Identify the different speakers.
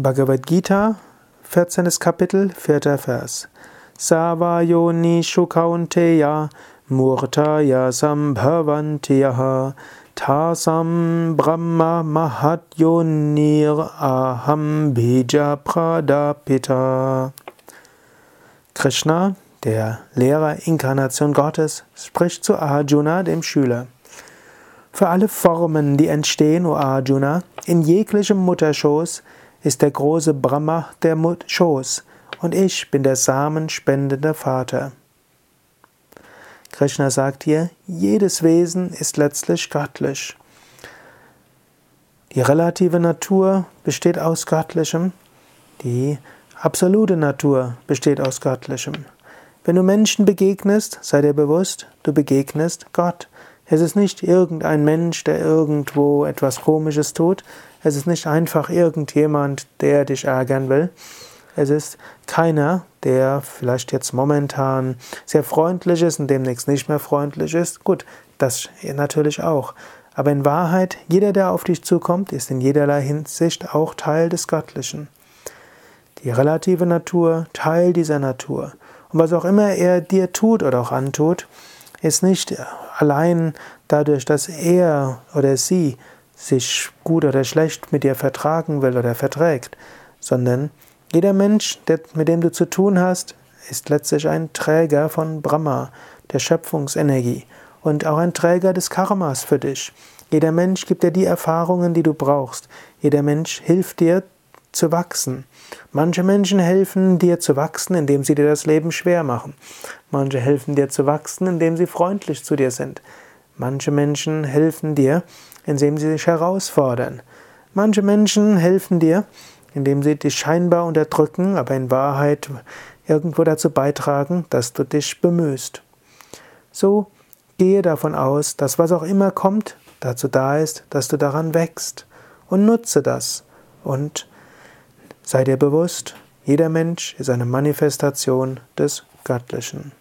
Speaker 1: Bhagavad Gita, 14. Kapitel, 4. Vers. Savayoni Shukaunteya Murtaya Sambhavantiyaha Tasam Brahma Mahadyonir Aham Bija Pradapita. Krishna, der Lehrer Inkarnation Gottes, spricht zu Arjuna, dem Schüler. Für alle Formen, die entstehen, o Arjuna, in jeglichem Mutterschoß, ist der große Brahma der Schoß und ich bin der samenspendende Vater. Krishna sagt hier, jedes Wesen ist letztlich göttlich. Die relative Natur besteht aus Göttlichem, die absolute Natur besteht aus Göttlichem. Wenn du Menschen begegnest, sei dir bewusst, du begegnest Gott. Es ist nicht irgendein Mensch, der irgendwo etwas Komisches tut. Es ist nicht einfach irgendjemand, der dich ärgern will. Es ist keiner, der vielleicht jetzt momentan sehr freundlich ist und demnächst nicht mehr freundlich ist. Gut, das natürlich auch. Aber in Wahrheit, jeder, der auf dich zukommt, ist in jederlei Hinsicht auch Teil des Göttlichen. Die relative Natur, Teil dieser Natur. Und was auch immer er dir tut oder auch antut, ist nicht allein dadurch, dass er oder sie sich gut oder schlecht mit dir vertragen will oder verträgt, sondern jeder Mensch, der, mit dem du zu tun hast, ist letztlich ein Träger von Brahma, der Schöpfungsenergie und auch ein Träger des Karmas für dich. Jeder Mensch gibt dir die Erfahrungen, die du brauchst. Jeder Mensch hilft dir zu wachsen. Manche Menschen helfen dir zu wachsen, indem sie dir das Leben schwer machen. Manche helfen dir zu wachsen, indem sie freundlich zu dir sind. Manche Menschen helfen dir, indem sie dich herausfordern. Manche Menschen helfen dir, indem sie dich scheinbar unterdrücken, aber in Wahrheit irgendwo dazu beitragen, dass du dich bemühst. So gehe davon aus, dass was auch immer kommt, dazu da ist, dass du daran wächst und nutze das und Sei dir bewusst, jeder Mensch ist eine Manifestation des Göttlichen.